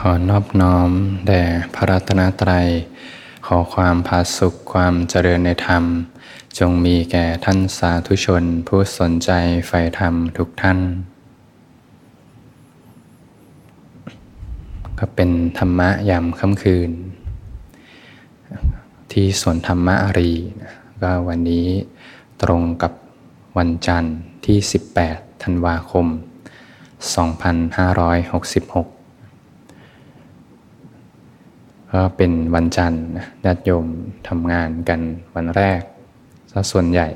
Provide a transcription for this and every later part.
ขอนอบน้อม แด่พระรัตนตรัย ขอความพาสุขความเจริญในธรรม จงมีแก่ท่านสาธุชน ผู้สนใจใฝ่ธรรมทุกท่าน ก็เป็นธรรมะยามค่ำคืน ที่สวนธรรมะอารีก็วันนี้ตรงกับวันจันทร์ที่ 18 ธันวาคม 2566 ก็เป็นวันจันทร์ญาติโยมทำงานกันวันแรกซะส่วนใหญ่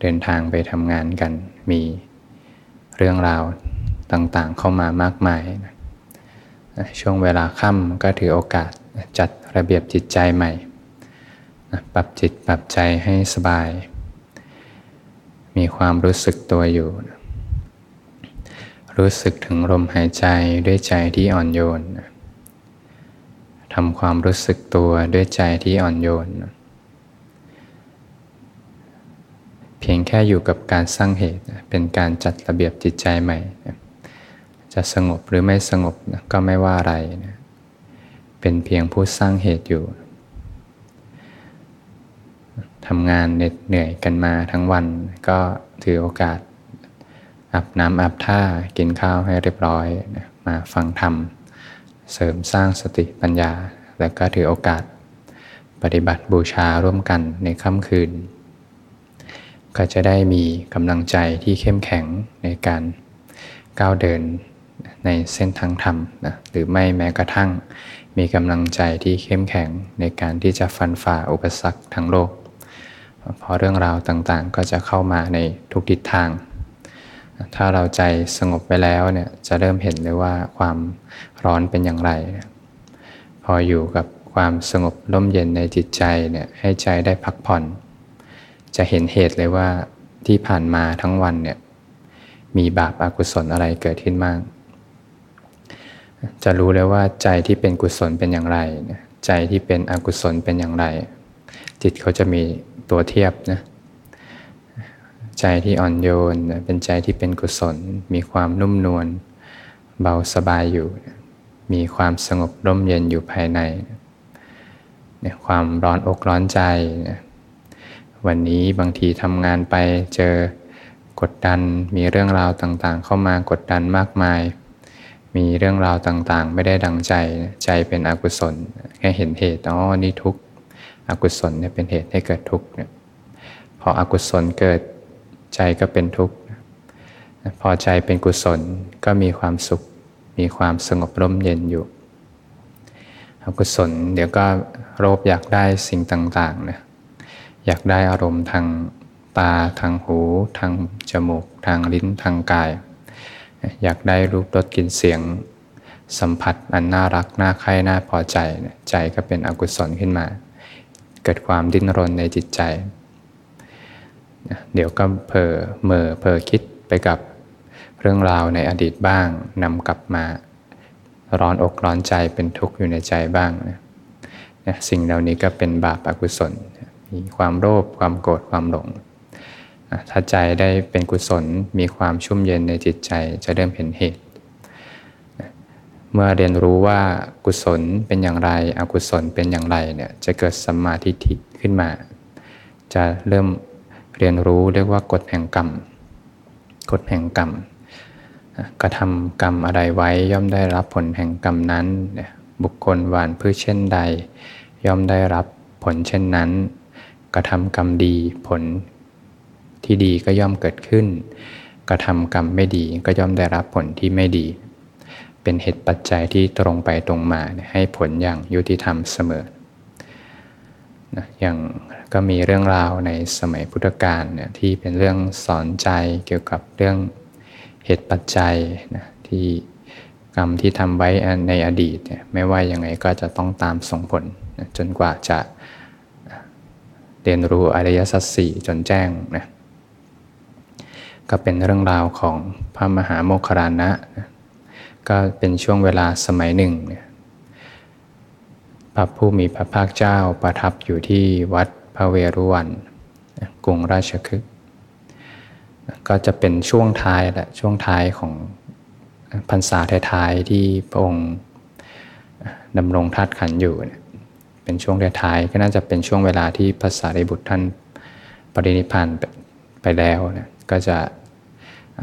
เดินทางไปทำงานกันมีเรื่องราวต่างๆเข้ามามากมายนะช่วงเวลาค่ำก็ถือโอกาสจัดระเบียบจิตใจใหม่นะปรับจิตปรับใจให้สบาย มีความรู้สึกตัวอยู่นะรู้สึกถึงลมหายใจด้วยใจที่อ่อนโยนนะำความรู้สึกตัวด้วยใจที่อ่อนโยน เพียงแค่อยู่กับการสร้างเหตุเป็นการจัดระเบียบจิตใจใหม่ จะสงบหรือไม่สงบก็ไม่ว่าอะไร เป็นเพียงผู้สร้างเหตุอยู่ทำงานเหน็ดเหนื่อยกันมาทั้งวันก็ถือโอกาสอาบน้ำอาบท่ากินข้าวให้เรียบร้อยมาฟังธรรม เสริมสร้างสติปัญญา และก็ถือโอกาส ปฏิบัติบูชาร่วมกันในค่ำคืน ก็จะได้มีกำลังใจที่เข้มแข็งในการก้าวเดินในเส้นทางธรรมนะหรือไม่แม้กระทั่ง มีกำลังใจที่เข้มแข็งในการที่จะฟันฝ่าอุปสรรคทั้งโลก เพราะเรื่องราวต่างๆ ก็จะเข้ามาในทุกทิศทาง ถ้าเราใจสงบไปแล้วเนี่ยจะเริ่มเห็นเลยว่าความร้อนเป็นอย่างไร พออยู่กับความสงบร่มเย็นในจิตใจเนี่ยให้ใจได้พักผ่อน จะเห็นเหตุเลยว่าที่ผ่านมาทั้งวันเนี่ยมีบาปอากุศลอะไรเกิดขึ้นบ้างจะรู้เลยว่าใจที่เป็นกุศลเป็นอย่างไร ใจที่เป็นอกุศลเป็นอย่างไร จิตเขาจะมีตัวเทียบนะ ใจที่อ่อนโยน เป็นใจที่เป็นกุศล มีความนุ่มนวลเบาสบายอยู่ มีความสงบร่มเย็นอยู่ภายในเนี่ยความร้อนอกร้อนใจ วันนี้บางทีทำงานไปเจอกดดันมีเรื่องราวต่างๆ เข้ามากดดันมากมาย มีเรื่องราวต่างๆ ไม่ได้ดังใจใจเป็นอกุศล แค่เห็นเหตุอ๋อนี่ทุกข์อกุศลเนี่ยเป็นเหตุให้เกิดทุกข์เนี่ยพออกุศลเกิด ใจก็เป็นทุกข์ พอใจเป็นกุศลก็มีความสุข มีความสงบร่มเย็นอยู่อกุศลเดี๋ยวก็โลภอยากได้สิ่งต่างๆนะอยากได้อารมณ์ทางตาทางหู ทางจมูก ทางลิ้นทางกาย อยากได้รูปรสกลิ่นเสียง สัมผัสอันน่ารักน่าใคร่น่าพอใจ ใจก็เป็นอกุศลขึ้นมา เกิดความดิ้นรนในจิตใจ เดี๋ยวก็เผลอเมื่อเผลอคิดไปกับเรื่องราวในอดีตบ้างนำกลับมาร้อนอกร้อนใจเป็นทุกข์อยู่ในใจบ้างนะสิ่งเหล่านี้ก็เป็นบาปอกุศล มีความโลภความโกรธความหลง ถ้าใจได้เป็นกุศลมีความชุ่มเย็นในจิตใจจะเริ่มเห็นเหตุ เมื่อเรียนรู้ว่ากุศลเป็นอย่างไรอกุศลเป็นอย่างไรเนี่ยจะเกิดสัมมาทิฏฐิขึ้นมา จะเริ่ม เรียนรู้เรียกว่ากฎแห่งกรรม กฎแห่งกรรมกระทำกรรมอะไรไว้ย่อมได้รับผลแห่งกรรมนั้น บุคคลหวานพืชเช่นใด ย่อมได้รับผลเช่นนั้น กระทำกรรมดีผลที่ดีก็ย่อมเกิดขึ้น กระทำกรรมไม่ดีก็ย่อมได้รับผลที่ไม่ดี เป็นเหตุปัจจัยที่ตรงไปตรงมาให้ผลอย่างยุติธรรมเสมอ นะอย่างก็มีเรื่องราวในสมัยพุทธกาลเนี่ยที่เป็นเรื่องสอนใจเกี่ยวกับเรื่องเหตุปัจจัยนะที่กรรมที่ทำไว้ในอดีตเนี่ยไม่ว่ายังไงก็จะต้องตามส่งผลนะจนกว่าจะเรียนรู้อริยสัจสี่จนแจ้งนะก็เป็นเรื่องราวของพระมหาโมคคารานะนะ ก็เป็นช่วงเวลาสมัยหนึ่งเนี่ย ระผู้มีพระภาคเจ้าประทับอยู่ที่วัดพระเวรุวันกรุงราชคฤห์ก็จะเป็นช่วงท้ายแหละช่วงท้ายของพรรษาท้ายๆที่พระองค์ดำรงธาตุขันอยู่ เป็นช่วงท้ายก็น่าจะเป็นช่วงเวลาที่ภาษาริบุตรท่านปรินิพพานไปแล้วนะก็จะ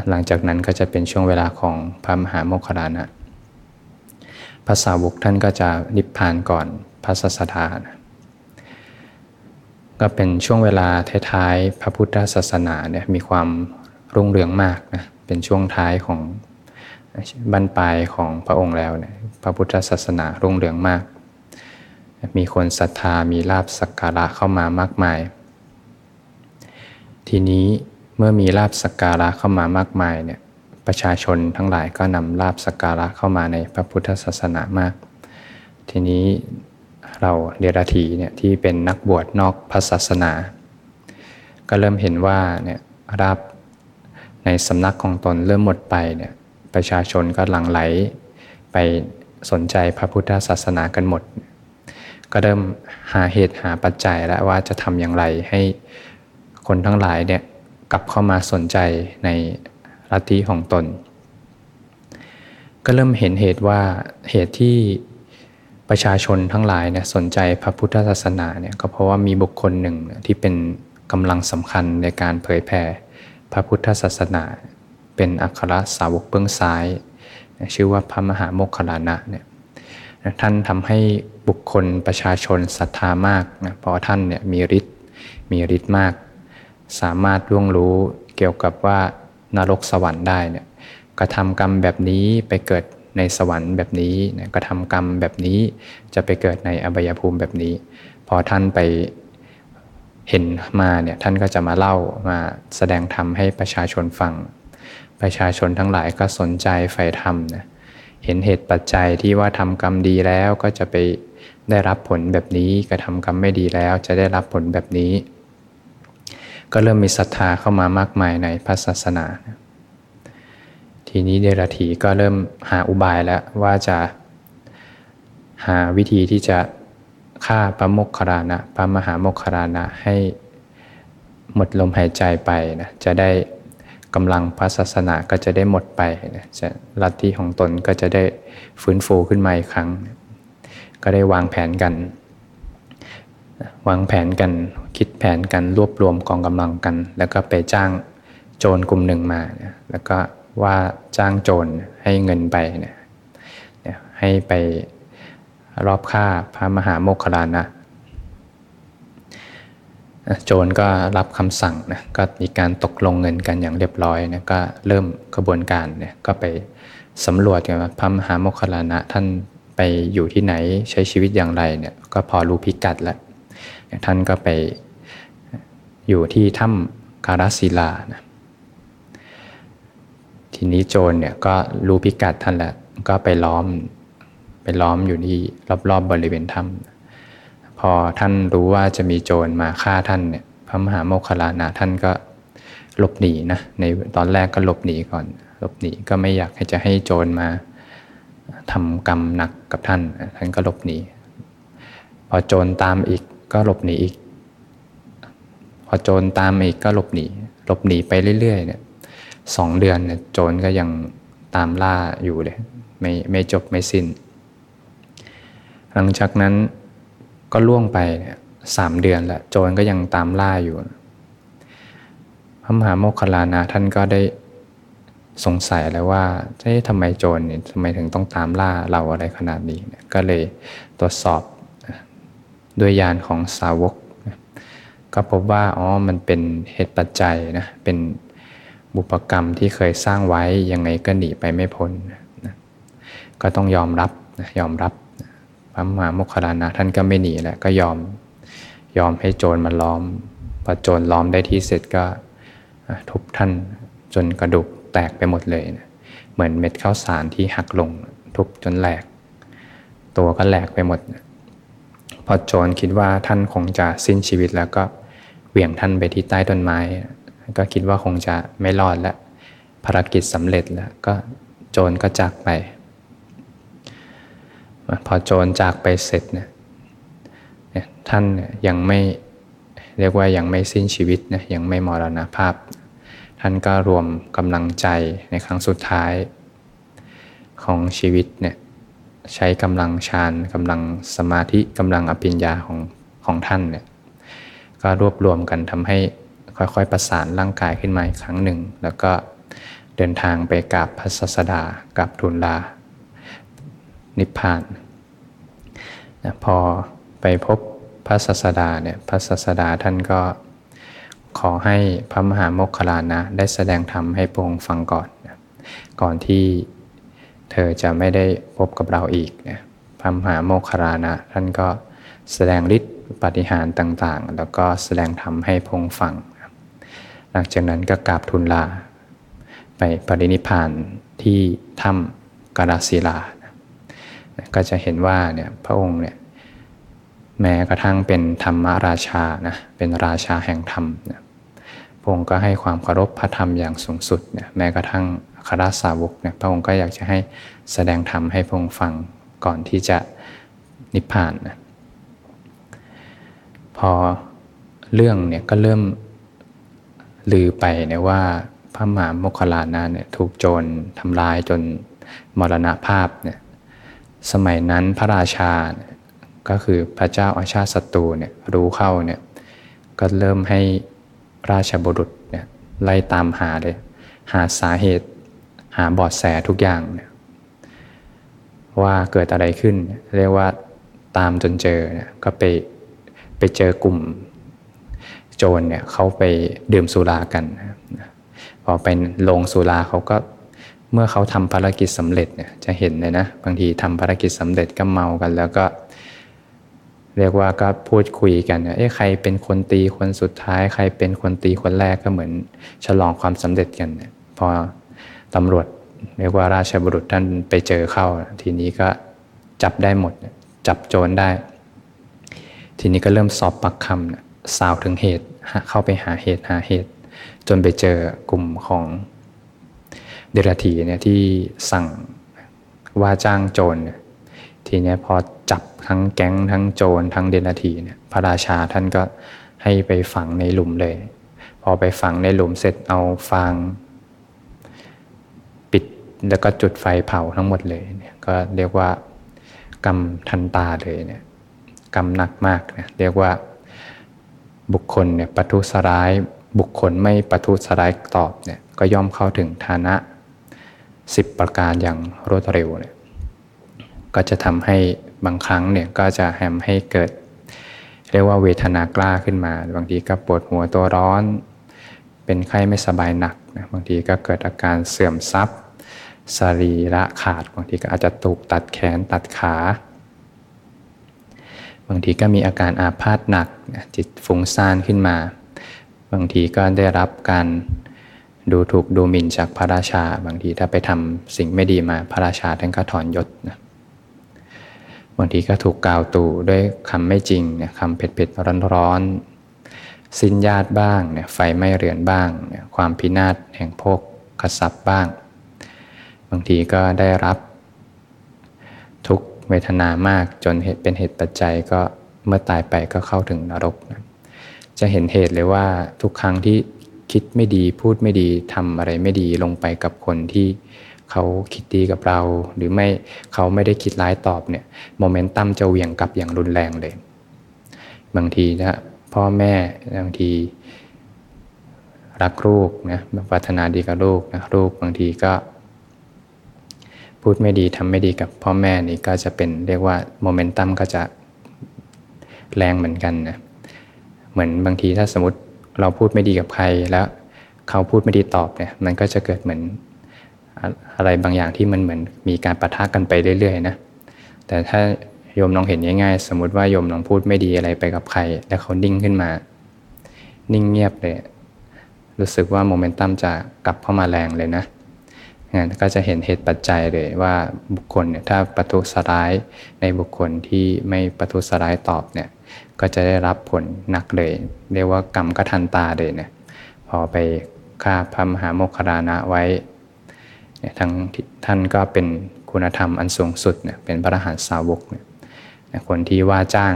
หลังจากนั้นก็จะเป็นช่วงเวลาของพระมหาโมคคลานะ ภาษาวกท่านก็จะนิพพานก่อนพระสัสดานะก็เป็นช่วงเวลาท้ายๆพระพุทธศาสนาเนี่ยมีความรุ่งเรืองมากนะเป็นช่วงท้ายของบรรปลายของพระองค์แล้วเนี่ยพระพุทธศาสนารุ่งเรืองมาก มีคนศรัทธามีลาบสักการะเข้ามามากมาย ทีนี้เมื่อมีลาบสักการะเข้ามามากมายเนี่ย ประชาชนทั้งหลายก็นำลาบสักการะเข้ามาในพระพุทธศาสนามาก ทีนี้เราเดรัทีเนี่ยที่เป็นนักบวชนอกพระศาสนา ก็เริ่มเห็นว่าเนี่ยราบในสำนักของตนเริ่มหมดไปเนี่ยประชาชนก็หลั่งไหลไปสนใจพระพุทธศาสนากันหมด ก็เริ่มหาเหตุหาปัจจัยแล้วว่าจะทำอย่างไรให้คนทั้งหลายเนี่ยกลับเข้ามาสนใจใน ลัทธิของตน ก็เริ่มเห็นเหตุว่าเหตุที่ประชาชนทั้งหลายเนี่ยสนใจพระพุทธศาสนาเนี่ยก็เพราะว่ามีบุคคลหนึ่งที่เป็นกำลังสำคัญในการเผยแผ่พระพุทธศาสนา เป็นอัครสาวกเบื้องซ้าย ชื่อว่าพระมหาโมคคลานะเนี่ยท่านทำให้บุคคลประชาชนศรัทธามากนะเพราะท่านเนี่ยมีฤทธิ์มีฤทธิ์มาก สามารถล่วงรู้เกี่ยวกับว่า นรกสวรรค์ได้เนี่ยกระทำกรรมแบบนี้ไปเกิดในสวรรค์แบบนี้นะกระทำกรรมแบบนี้จะไปเกิดในอบายภูมิแบบนี้ พอท่านไปเห็นมาเนี่ยท่านก็จะมาเล่ามาแสดงธรรมให้ประชาชนฟัง ประชาชนทั้งหลายก็สนใจใฝ่ธรรมนะเห็นเหตุปัจจัยที่ว่าทำกรรมดีแล้วก็จะไปได้รับผลแบบนี้กระทำกรรมไม่ดีแล้วจะได้รับผลแบบนี้ ก็เริ่มมีศรัทธาเข้ามามากมายในพระศาสนา ทีนี้เดรัถีก็เริ่มหาอุบายแล้วว่าจะหาวิธีที่จะฆ่าพระโมคครานะพระมหาโมคครานะให้หมดลมหายใจไปนะจะได้กำลังพระศาสนาก็จะได้หมดไปนะจะลัทธิของตนก็จะได้ฟื้นฟูขึ้นมาอีกครั้ง ก็ได้วางแผนกัน วางแผนกันคิดแผนกันรวบรวมกองกำลังกัน แล้วก็ไปจ้างโจรกลุ่มหนึ่งมา แล้วก็ว่าจ้างโจรให้เงินไปเนี่ยให้ไปรอบฆ่าพระมหาโมคคลานะโจรก็รับคำสั่งนะก็มีการตกลงเงินกันอย่างเรียบร้อยนะก็เริ่มกระบวนการเนี่ยก็ไปสำรวจกันว่าพระมหาโมคคลานะท่านไปอยู่ที่ไหนใช้ชีวิตอย่างไรเนี่ยก็พอรู้พิกัดแล้ว ท่านก็ไปอยู่ที่ถ้ำการศิลานะทีนี้โจรเนี่ยก็รู้พิกัดท่านแล้วก็ไปล้อมไปล้อมอยู่ที่รอบๆบบริเวณถ้ำพอท่านรู้ว่าจะมีโจรมาฆ่าท่านเนี่ยพระมหาโมคคลานะท่านก็หลบหนีนะในตอนแรกก็หลบหนีก่อน หลบหนีก็ไม่อยากให้จะให้โจรมาทำกรรมหนักกับท่าน ท่านก็หลบหนี พอโจรตามอีก ก็หลบหนีอีก พอโจรตามอีกก็หลบหนี หลบหนีไปเรื่อยๆเนี่ยสองเดือนเนี่ยโจรก็ยังตามล่าอยู่เลย ไม่ไม่จบไม่สิน้น หลังจากนั้นก็ล่วงไปเนี่ยสามเดือนแล้วโจรก็ยังตามล่าอยู่ พระมหาโมคคลานะท่านก็ได้สงสัยแล้วว่าเอ๊ะทำไมโจรเนี่ยทำไมถึงต้องตามล่าเราอะไรขนาดนี้ ก็เลยตรวจสอบ ด้วยยานของสาวกก็พบว่าอ๋อมันเป็นเหตุปัจจัยนะเป็นบุปกรรมที่เคยสร้างไว้ยังไงก็หนีไปไม่พ้นนะก็ต้องยอมรับนะยอมรับพระมหาโมคคลานะท่านก็ไม่หนีแหละก็ยอมยอมให้โจรมาล้อมพอโจรล้อมได้ที่เสร็จก็ทุบท่านจนกระดูกแตกไปหมดเลยนะเหมือนเม็ดข้าวสารที่หักลงทุบจนแหลก ตัวก็แหลกไปหมด พอโจรคิดว่าท่านคงจะสิ้นชีวิตแล้วก็เหวี่ยงท่านไปที่ใต้ต้นไม้ ก็คิดว่าคงจะไม่รอดแล้วภารกิจสำเร็จแล้วก็โจรก็จากไป พอโจรจากไปเสร็จเนี่ยท่านยังไม่เรียกว่ายังไม่สิ้นชีวิตนะยังไม่มรณภาพ ท่านก็รวมกำลังใจในครั้งสุดท้ายของชีวิตเนี่ย ใช้กำลังฌานกำลังสมาธิกำลังอภิญญาของของท่านเนี่ยก็รวบรวมกันทำให้ค่อยๆ ประสานร่างกายขึ้นมาอีกครั้งหนึ่ง แล้วก็เดินทางไปกราบพระศาสดากับทูลลา นิพพานนะพอไปพบพระศาสดาเนี่ยพระศาสดาท่านก็ขอให้พระมหาโมคคลานะได้แสดงธรรมให้พงฟังก่อน ก่อนที่ เธอจะไม่ได้พบกับเราอีกนะพระมหาโมคคลานะ ท่านก็แสดงฤทธิ์ปฏิหารต่างๆ แล้วก็แสดงธรรมให้พงฟัง หลังจากนั้นก็กราบทูลลา ไปปรินิพานที่ถ้ำกาลศิลานะก็จะเห็นว่าเนี่ยพระองค์เนี่ยแม้กระทั่งเป็นธรรมราชานะเป็นราชาแห่งธรรมนะพระองค์ก็ให้ความเคารพพระธรรมอย่างสูงสุดเนี่ยแม้กระทั่ง คราสาวกเนี่ยพระองค์ก็อยากจะให้แสดงธรรมให้พระองค์ฟังก่อนที่จะนิพพานนะพอเรื่องเนี่ยก็เริ่มลือไปเนี่ยว่าพระมหาโมคคลานะเนี่ยถูกโจรทำลายจนมรณภาพเนี่ยสมัยนั้นพระราชาเนี่ยก็คือพระเจ้าอาชาติศัตรูเนี่ยรู้เข้าเนี่ยก็เริ่มให้ราชบุรุษเนี่ยไล่ตามหาเลย หาสาเหตุ หาบอดแสทุกอย่าง ว่าเกิดอะไรขึ้น เรียกว่าตามจนเจอเนี่ยก็ไปไปเจอกลุ่มโจรเนี่ยเขาไปดื่มสุรากันพอเป็นโรงสุราเขาก็เมื่อเขาทำภารกิจสำเร็จเนี่ยจะเห็นเลยนะบางทีทำภารกิจสำเร็จก็เมากัน แล้วก็ เรียกว่าก็พูดคุยกันเอ๊ะใครเป็นคนตีคนสุดท้าย ใครเป็นคนตีคนแรกก็เหมือนฉลองความสำเร็จกันนพอ ตำรวจเรียกว่าราชบุรุษท่านไปเจอเข้า ทีนี้ก็จับได้หมด จับโจรได้ ทีนี้ก็เริ่มสอบปักคำสาวถึงเหตุเข้าไปหาเหตุหาเหตุ จนไปเจอกลุ่มของเดรัทีเนี่ยที่สั่งว่าจ้างโจรเนี่ยทีนี้พอจับทั้งแก๊งทั้งโจรทั้งเดรัทีเนี่ยพระราชาท่านก็ให้ไปฝังในหลุมเลย พอไปฝังในหลุมเสร็จเอาฟาง แล้วก็จุดไฟเผาทั้งหมดเลยเนี่ยก็เรียกว่ากรรมทันตาเลยเนี่ยกรรมหนักมากเนี่ยเรียกว่าบุคคลเนี่ยปทุสร้ายบุคคลไม่ปทุสร้ายตอบเนี่ยก็ย่อมเข้าถึงฐานะสิบประการอย่างรวดเร็วเนี่ยก็จะทำให้บางครั้งเนี่ยก็จะแฮมให้เกิด เรียกว่าเวทนากล้าขึ้นมา บางทีก็ปวดหัวตัวร้อน เป็นไข้ไม่สบายหนักนะบางทีก็เกิดอาการเสื่อมทรัพย์ สรีระขาดบางทีก็อาจจะถูกตัดแขนตัดขา บางทีก็มีอาการอาพาธหนักจิตฟุ้งซ่านขึ้นมา บางทีก็ได้รับการดูถูกดูหมิ่นจากพระราชา บางทีถ้าไปทำสิ่งไม่ดีมาพระราชาท่านก็ถอนยศนะบางทีก็ถูกกล่าวตู่ด้วยคำไม่จริงคำเผ็ดเผ็ดร้อนร้อนสิ้นญาติบ้างเนี่ยไฟไม้เรือนบ้าง ความพินาศแห่งโภคขสับบ้าง บางทีก็ได้รับทุกเวทนามากจนเป็นเหตุปัจจัยก็เมื่อตายไปก็เข้าถึงนรกนะจะเห็นเหตุเลยว่าทุกครั้งที่คิดไม่ดีพูดไม่ดีทำอะไรไม่ดีลงไปกับคนที่เขาคิดดีกับเรา หรือไม่เขาไม่ได้คิดร้ายตอบเนี่ยโมเมนตัมจะเหวี่ยงกลับอย่างรุนแรงเลย บางทีนะพ่อแม่บางทีรักลูกนะปรารถนาดีกับลูกนะลูกบางทีก็ พูดไม่ดีทำไม่ดีกับพ่อแม่นี่ก็จะเป็นเรียกว่าโมเมนตัมก็จะแรงเหมือนกันนะเหมือนบางทีถ้าสมมติเราพูดไม่ดีกับใครแล้วเขาพูดไม่ดีตอบเนี่ยมันก็จะเกิดเหมือนอะไรบางอย่างที่มันเหมือนมีการประทะกันไปเรื่อยๆนะแต่ถ้าโยมลองเห็นง่ายๆ สมมติว่าโยมลองพูดไม่ดีอะไรไปกับใคร แล้วเขานิ่งขึ้นมา นิ่งเงียบเลย รู้สึกว่าโมเมนตัมจะกลับเข้ามาแรงเลยนะ ก็จะเห็นเหตุปัจจัยเลยว่าบุคคลเนี่ยถ้าประทุสร้ายในบุคคลที่ไม่ประทุสร้ายตอบเนี่ยก็จะได้รับผลหนักเลย เรียกว่ากรรมกทันตาเลยเนี่ยพอไปฆ่าพระมหาโมคครานะไว้ทั้งท่านก็เป็นคุณธรรมอันสูงสุดเนี่ยเป็นพระอรหันตสาวกเนี่ยคนที่ว่าจ้าง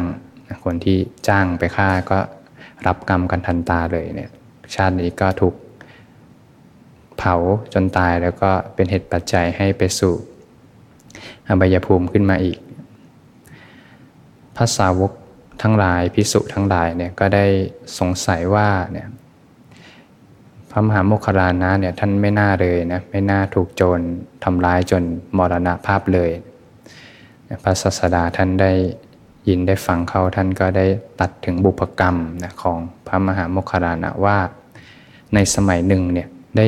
คนที่จ้างไปฆ่าก็รับกรรมกันทันตาเลยเนี่ยชาตินี้ก็ถูก เผาจนตายแล้วก็เป็นเหตุปัจจัยให้ไปสู่อบายภูมิขึ้นมาอีกพระสาวกทั้งหลายพิสุทั้งหลายเนี่ยก็ได้สงสัยว่าเนี่ยพระมหาโมคคลานะเนี่ยท่านไม่น่าเลยนะไม่น่าถูกโจรทำร้ายจนมรณภาพเลย พระศาสดาท่านได้ยินได้ฟังเขาท่านก็ได้ตัดถึงบุพกรรมนะของพระมหาโมคคลานะว่า ในสมัยหนึ่งเนี่ยได้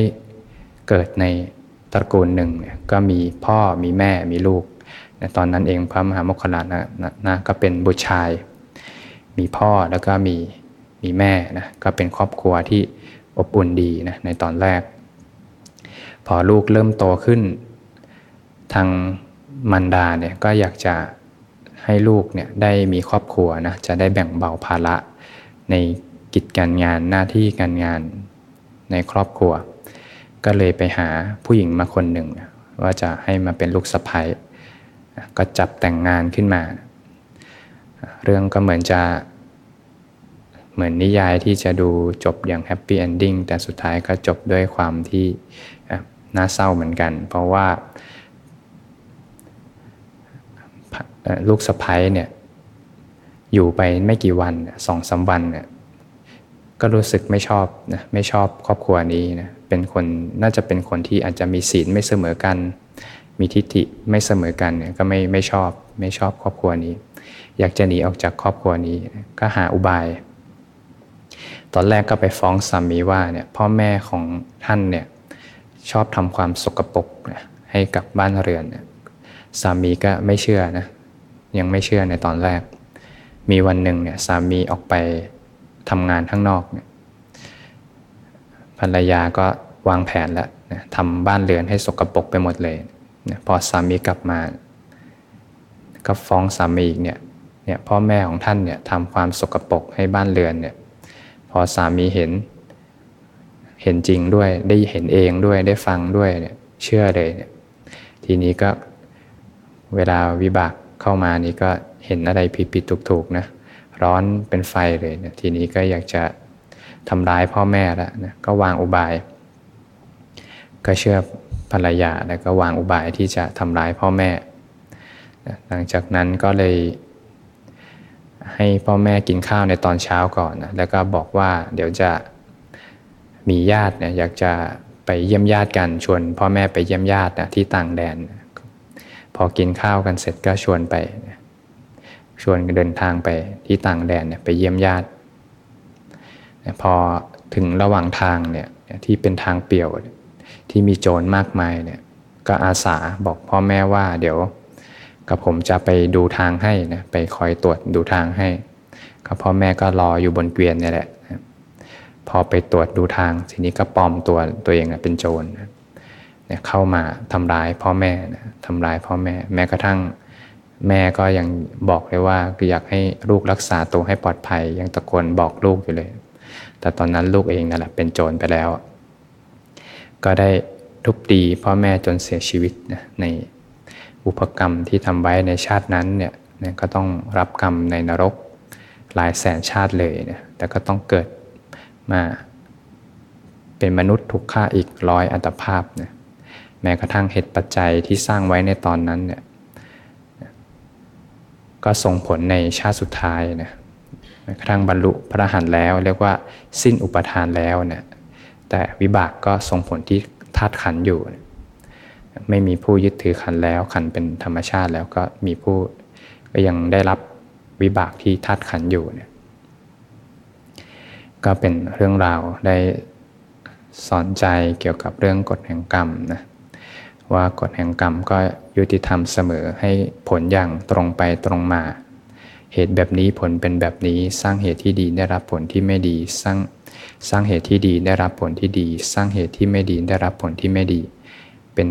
เกิดในตระกูลหนึ่งก็มีพ่อมีแม่มีลูกตอนนั้นเองพระมหาโมคคลานะนะก็เป็นบุตรชาย มีพ่อแล้วก็มีมีแม่นะก็เป็นครอบครัวที่อบอุ่นดีนะในตอนแรก พอลูกเริ่มโตขึ้น ทางมันดาเนี่ยก็อยากจะให้ลูกเนี่ยได้มีครอบครัวนะจะได้แบ่งเบาภาระในกิจการงานหน้าที่การงานในครอบครัว ก็เลยไปหาผู้หญิงมาคนหนึ่ง ว่าจะให้มาเป็นลูกสะใภ้ก็จับแต่งงานขึ้นมา เรื่องก็เหมือนจะเหมือนนิยายที่จะดูจบอย่างแฮปปี้เอนดิ้งแต่สุดท้ายก็จบด้วยความที่น่าเศร้าเหมือนกัน เพราะว่าลูกสะพ้ยเนี่ยอยู่ไปไม่กี่วันสองสาวันเนี่ยก็รู้สึกไม่ชอบนะไม่ชอบครอบครัวนี้นะ เป็นคนน่าจะเป็นคนที่อาจจะมีศีลไม่เสมอกัน มีทิฏฐิไม่เสมอกันเนี่ยก็ไม่ไม่ชอบไม่ชอบครอบครัวนี้ อยากจะหนีออกจากครอบครัวนี้ก็หาอุบาย ตอนแรกก็ไปฟ้องสามีว่าเนี่ยพ่อแม่ของท่านเนี่ยชอบทำความสกปรกให้กับบ้านเรือนสามีก็ไม่เชื่อนะยังไม่เชื่อในตอนแรก มีวันหนึ่งเนี่ยสามีออกไปทำงานข้างนอกเนี่ย ภรรยาก็วางแผนแล้วนะทำบ้านเรือนให้สกรปรกไปหมดเลยนะพอสามีกลับมา ก็ฟ้องสามีอีกเนี่ยเนี่ยพ่อแม่ของท่านเนี่ยทำความสกรปรกให้บ้านเรือนเนี่ยพอสามีเห็น เห็นจริงด้วยได้เห็นเองด้วยได้ฟังด้วยเนี่ยเชื่อเลยเนี่ยทีนี้ก็เวลาวิบากเข้ามานี่ก็เห็นอะไรผิดๆถูกๆนะร้อนเป็นไฟเลยเนี่ยทีนี้ก็อยากจะ ทำร้ายพ่อแม่แล้วนะก็วางอุบาย ก็เชื่อภรรยาแล้วก็วางอุบายที่จะทำร้ายพ่อแม่ หลังจากนั้นก็เลย ให้พ่อแม่กินข้าวในตอนเช้าก่อนนะแล้วก็บอกว่าเดี๋ยวจะมีญาติเนี่ยอยากจะไปเยี่ยมญาติกันชวนพ่อแม่ไปเยี่ยมญาตินะที่ต่างแดน พอกินข้าวกันเสร็จก็ชวนไป ชวนเดินทางไปที่ต่างแดนไปเยี่ยมญาติ พอถึงระหว่างทางเนี่ยที่เป็นทางเปี่ยวที่มีโจรมากมายเนี่ยก็อาสาบอกพ่อแม่ว่าเดี๋ยวกับผมจะไปดูทางให้นะไปคอยตรวจดูทางให้ก็พ่อแม่ก็รออยู่บนเกวียนนี่แหละพอไปตรวจดูทางทีนี้ก็ปลอมตัวตัวเองเป็นโจรเนี่ยเข้ามาทำร้ายพ่อแม่นะทำร้ายพ่อแม่ แม้กระทั่งแม่ก็ยังบอกเลยว่าอยากให้ลูกรักษาตัวให้ปลอดภัย ยังตะโกนบอกลูกอยู่เลย แต่ตอนนั้นลูกเองนั่นแหละเป็นโจรไปแล้ว ก็ได้ทุบตีพ่อแม่จนเสียชีวิตนะในอุปกรรมที่ทำไว้ในชาตินั้นเนี่ยก็ต้องรับกรรมในนรกหลายแสนชาติเลยนะแต่ก็ต้องเกิดมาเป็นมนุษย์ถูกฆ่าอีกร้อยอัตภาพนะแม้กระทั่งเหตุปัจจัยที่สร้างไว้ในตอนนั้นเนี่ยก็ส่งผลในชาติสุดท้ายนะ กระทั่งบรรลุพระรหันแล้ว เรียกว่าสิ้นอุปทานแล้วเนะแต่วิบากก็ส่งผลที่ธาตุขันอยู่ ไม่มีผู้ยึดถือขันแล้ว ขันเป็นธรรมชาติแล้วก็มีผู้ก็ยังได้รับวิบากที่ธาตุขันอยู่เนี่ยก็เป็นเรื่องราวได้สอนใจเกี่ยวกับเรื่องกฎแห่งกรรมนะว่ากฎแห่งกรรมก็ยุติธรรมเสมอให้ผลอย่างตรงไปตรงมา เหตุแบบนี้ผลเป็นแบบนี้ สร้างเหตุที่ดีได้รับผลที่ไม่ดี สร้างสร้างเหตุที่ดีได้รับผลที่ดี สร้างเหตุที่ไม่ดีได้รับผลที่ไม่ดี เป็น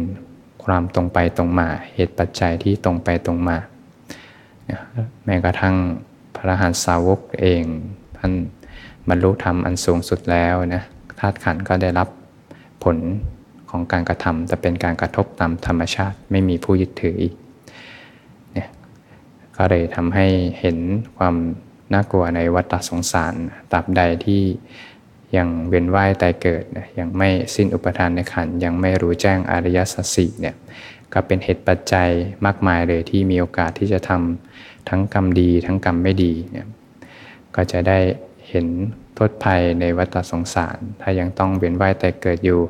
ความตรงไปตรงมา เหตุปัจจัยที่ตรงไปตรงมา แม้กระทั่งพระหันสาวกเองท่านบรรลุธรรมอันสูงสุดแล้วนะธาตุขันก็ได้รับผลของการกระทำแต่เป็นการกระทบตามธรรมชาติไม่มีผู้ยึดถืออีก ก็เลยทำให้เห็นความน่ากลัวในวัฏสงสารตราบใดที่ยังเวียนว่ายตายเกิดยังไม่สิ้นอุปทานในขันยังไม่รู้แจ้งอริยสัจสีเนี่ยก็เป็นเหตุปัจจัยมากมายเลยที่มีโอกาสที่จะทำทั้งกรรมดีทั้งกรรมไม่ดีเนี่ยก็จะได้เห็นโทษภัยในวัฏสงสาร ถ้ายังต้องเวียนว่ายแต่เกิดอยู่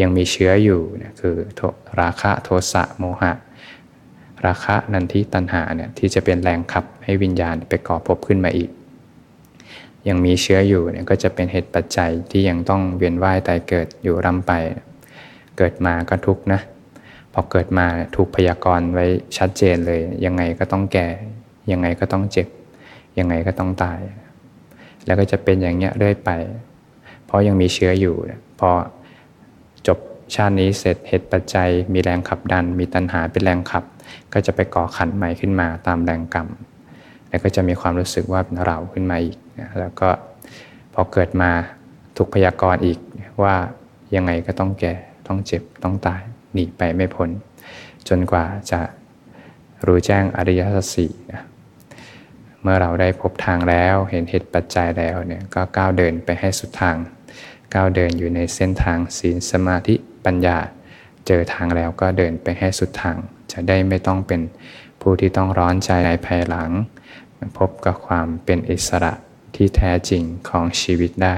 ยังมีเชื้ออยู่เนี่ยคือราคะโทสะโมหะ ราคะนันทิตัณหาเนี่ยที่จะเป็นแรงขับให้วิญญาณไปก่อภพขึ้นมาอีก ยังมีเชื้ออยู่เนี่ยก็จะเป็นเหตุปัจจัยที่ยังต้องเวียนว่ายแต่เกิดอยู่ร่ำไป เกิดมาก็ทุกนะพอเกิดมาถูกพยากรณ์ไว้ชัดเจนเลย ยังไงก็ต้องแก่ ยังไงก็ต้องเจ็บ ยังไงก็ต้องตาย แล้วก็จะเป็นอย่างเงี้ยเรื่อยไป เพราะยังมีเชื้ออยู่ พอ ชาตินี้เสร็จเหตุปัจจัย มีแรงขับดัน มีตัณหาเป็นแรงขับ ก็จะไปก่อขันใหม่ขึ้นมาตามแรงกรรม แล้วก็จะมีความรู้สึกว่าเป็นเราขึ้นมาอีก แล้วก็พอเกิดมาถูกพยากรณ์อีกว่ายังไงก็ต้องแก่ต้องเจ็บต้องตายหนีไปไม่พ้นจนกว่าจะรู้แจ้งอริยสัจสี่นะเมื่อเราได้พบทางแล้วเห็นเหตุปัจจัยแล้วเนี่ยก็ก้าวเดินไปให้สุดทาง ก้าวเดินอยู่ในเส้นทางศีลสมาธิ ปัญญา เจอทางแล้วก็เดินไปให้สุดทาง จะได้ไม่ต้องเป็นผู้ที่ต้องร้อนใจในภายหลัง พบกับความเป็นอิสระที่แท้จริงของชีวิตได้